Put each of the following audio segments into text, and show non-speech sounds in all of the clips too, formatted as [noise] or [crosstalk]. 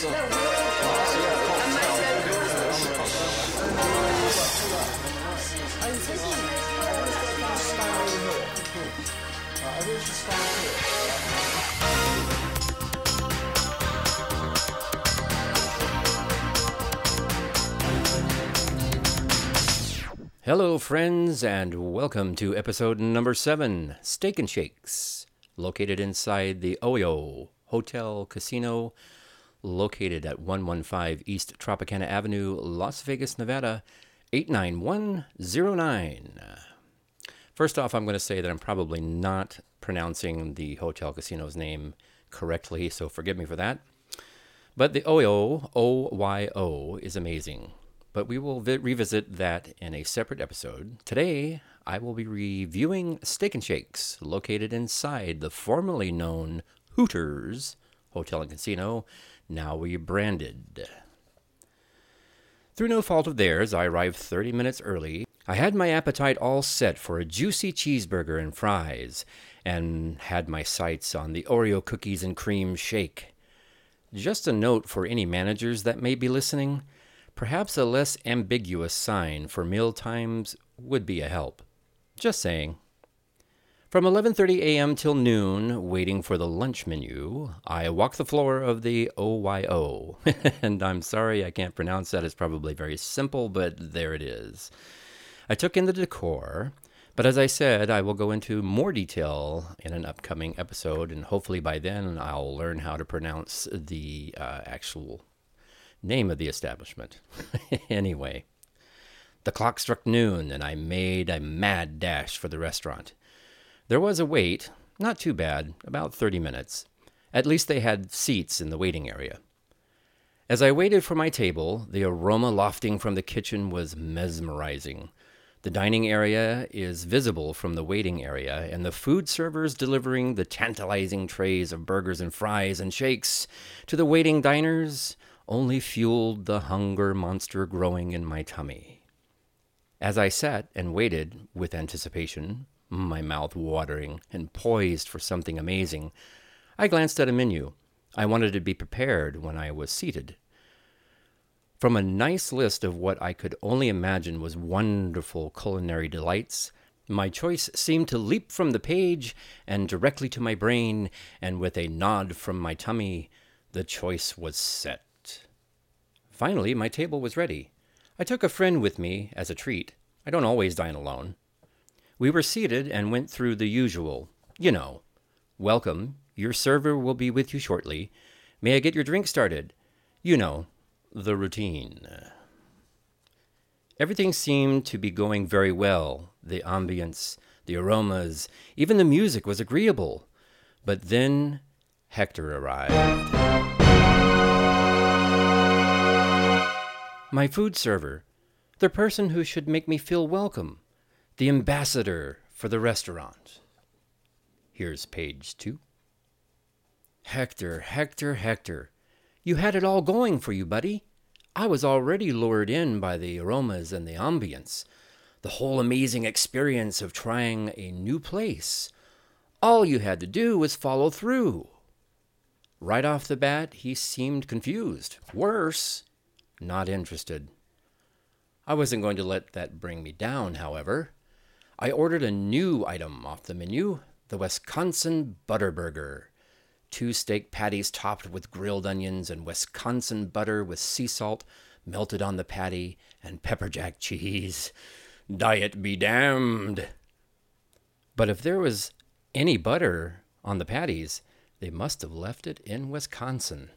Hello, friends, and welcome to episode number seven Steak and Shakes, located inside the Oyo Hotel Casino, located at 115 East Tropicana Avenue, Las Vegas, Nevada, 89109. First off, I'm going to say that I'm probably not pronouncing the hotel casino's name correctly, so forgive me for that. But the Oyo, O Y O, is amazing but we will vi- revisit that in a separate episode. Today, I will be reviewing Steak and Shakes, located inside the formerly known Hooters Hotel and Casino, now rebranded. Through no fault of theirs, I arrived 30 minutes early. I had my appetite all set for a juicy cheeseburger and fries, and had my sights on the Oreo cookies and cream shake. Just a note for any managers that may be listening Perhaps a less ambiguous sign for meal times would be a help. Just saying. From 11:30 a.m. till noon, waiting for the lunch menu, I walk the floor of the OYO. [laughs] and I'm sorry I can't pronounce that. It's probably very simple, but there it is. I took in the decor, but as I said, I will go into more detail in an upcoming episode, and hopefully by then I'll learn how to pronounce the uh, actual name of the establishment. [laughs] anyway, the clock struck noon, and I made a mad dash for the restaurant. There was a wait, not too bad, about 30 minutes. At least they had seats in the waiting area. As I waited for my table, the aroma lofting from the kitchen was mesmerizing. The dining area is visible from the waiting area, and the food servers delivering the tantalizing trays of burgers and fries and shakes to the waiting diners only fueled the hunger monster growing in my tummy. As I sat and waited with anticipation, my mouth watering and poised for something amazing, I glanced at a menu. I wanted to be prepared when I was seated. From a nice list of what I could only imagine was wonderful culinary delights, my choice seemed to leap from the page and directly to my brain, and with a nod from my tummy, the choice was set. Finally, my table was ready. I took a friend with me as a treat. I don't always dine alone. We were seated and went through the usual. You know, welcome, your server will be with you shortly. May I get your drink started? You know, the routine. Everything seemed to be going very well. The ambience, the aromas, even the music was agreeable. But then Hector arrived. my food server, the person who should make me feel welcome, the ambassador for the restaurant. Here's page two. Hector, Hector, Hector, you had it all going for you, buddy. I was already lured in by the aromas and the ambience, the whole amazing experience of trying a new place. All you had to do was follow through. Right off the bat, he seemed confused. Worse, not interested. I wasn't going to let that bring me down, however. I ordered a new item off the menu the Wisconsin Butterburger. Two steak patties topped with grilled onions and Wisconsin butter with sea salt melted on the patty and pepper jack cheese. Diet be damned! But if there was any butter on the patties, they must have left it in Wisconsin.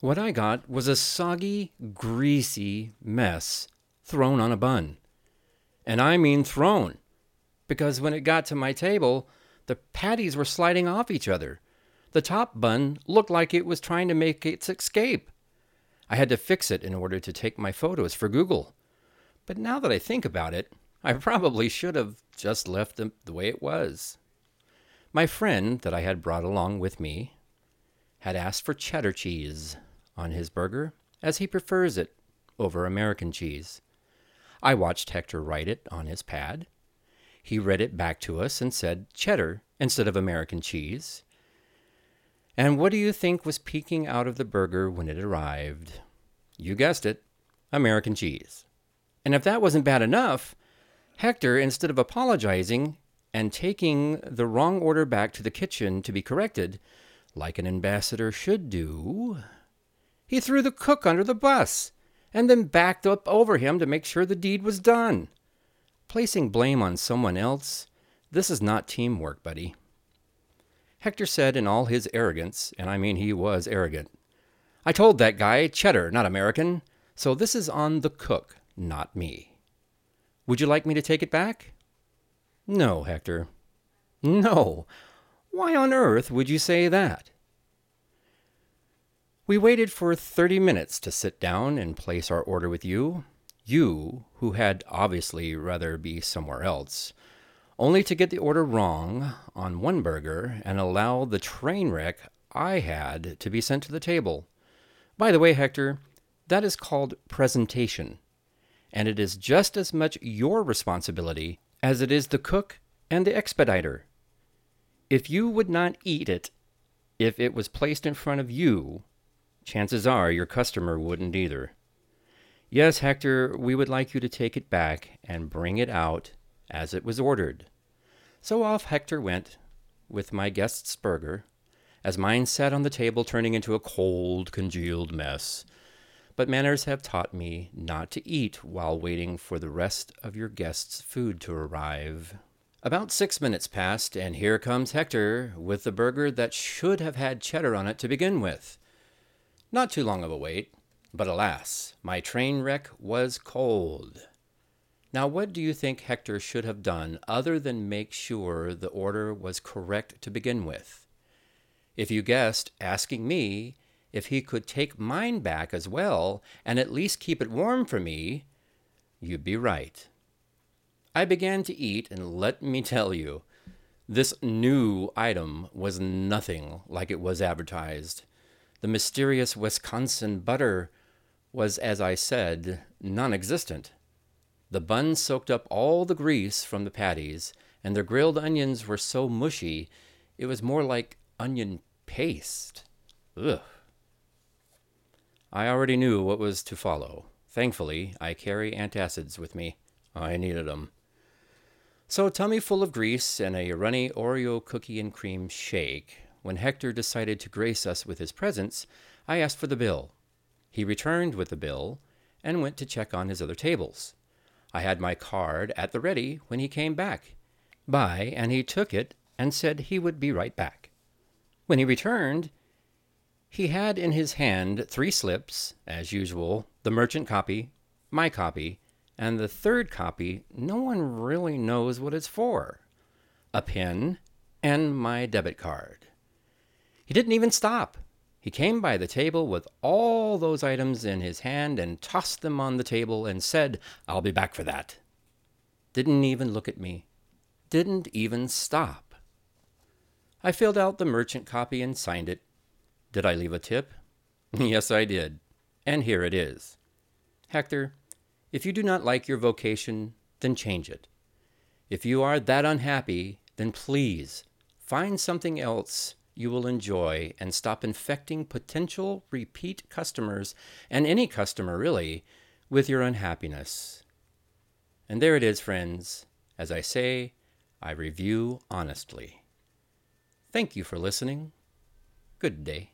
What I got was a soggy, greasy mess thrown on a bun. And I mean thrown, because when it got to my table, the patties were sliding off each other. The top bun looked like it was trying to make its escape. I had to fix it in order to take my photos for Google. But now that I think about it, I probably should have just left them the way it was. My friend that I had brought along with me had asked for cheddar cheese on his burger, as he prefers it over American cheese. I watched Hector write it on his pad. He read it back to us and said cheddar instead of American cheese. And what do you think was peeking out of the burger when it arrived? You guessed it American cheese. And if that wasn't bad enough, Hector, instead of apologizing and taking the wrong order back to the kitchen to be corrected, like an ambassador should do, he threw the cook under the bus and then backed up over him to make sure the deed was done. Placing blame on someone else, this is not teamwork, buddy. Hector said in all his arrogance, and I mean he was arrogant, I told that guy cheddar, not American, so this is on the cook, not me. Would you like me to take it back? No, Hector. No. Why on earth would you say that? We waited for 30 minutes to sit down and place our order with you, you who had obviously rather be somewhere else, only to get the order wrong on one burger and allow the train wreck I had to be sent to the table. By the way, Hector, that is called presentation, and it is just as much your responsibility as it is the cook and the expediter. If you would not eat it if it was placed in front of you, chances are your customer wouldn't either. Yes, Hector, we would like you to take it back and bring it out as it was ordered. So off Hector went with my guest's burger, as mine sat on the table turning into a cold, congealed mess. But manners have taught me not to eat while waiting for the rest of your guest's food to arrive. About six minutes passed, and here comes Hector with the burger that should have had cheddar on it to begin with. Not too long of a wait, but alas, my train wreck was cold. Now, what do you think Hector should have done other than make sure the order was correct to begin with? If you guessed, asking me if he could take mine back as well and at least keep it warm for me, you'd be right. I began to eat, and let me [laughs] tell you, this new item was nothing like it was advertised. The mysterious Wisconsin butter was, as I said, non existent. The buns soaked up all the grease from the patties, and their grilled onions were so mushy it was more like onion paste. Ugh. I already knew what was to follow. Thankfully, I carry antacids with me. I needed them. So, tummy full of grease and a runny Oreo cookie and cream shake, when Hector decided to grace us with his presence, I asked for the bill. He returned with the bill and went to check on his other tables. I had my card at the ready when he came back by, and he took it and said he would be right back. When he returned, he had in his hand three slips, as usual the merchant copy, my copy, and the third copy no one really knows what it's for a pen and my debit card. He didn't even stop. He came by the table with all those items in his hand and tossed them on the table and said, I'll be back for that. Didn't even look at me. Didn't even stop. I filled out the merchant copy and signed it. Did I leave a tip? [laughs] yes, I did. And here it is. Hector, if you do not like your vocation, then change it. If you are that unhappy, then please find something else you will enjoy and stop infecting potential repeat customers and any customer really with your unhappiness. And there it is, friends. As I say, I review honestly. Thank you for listening. Good day.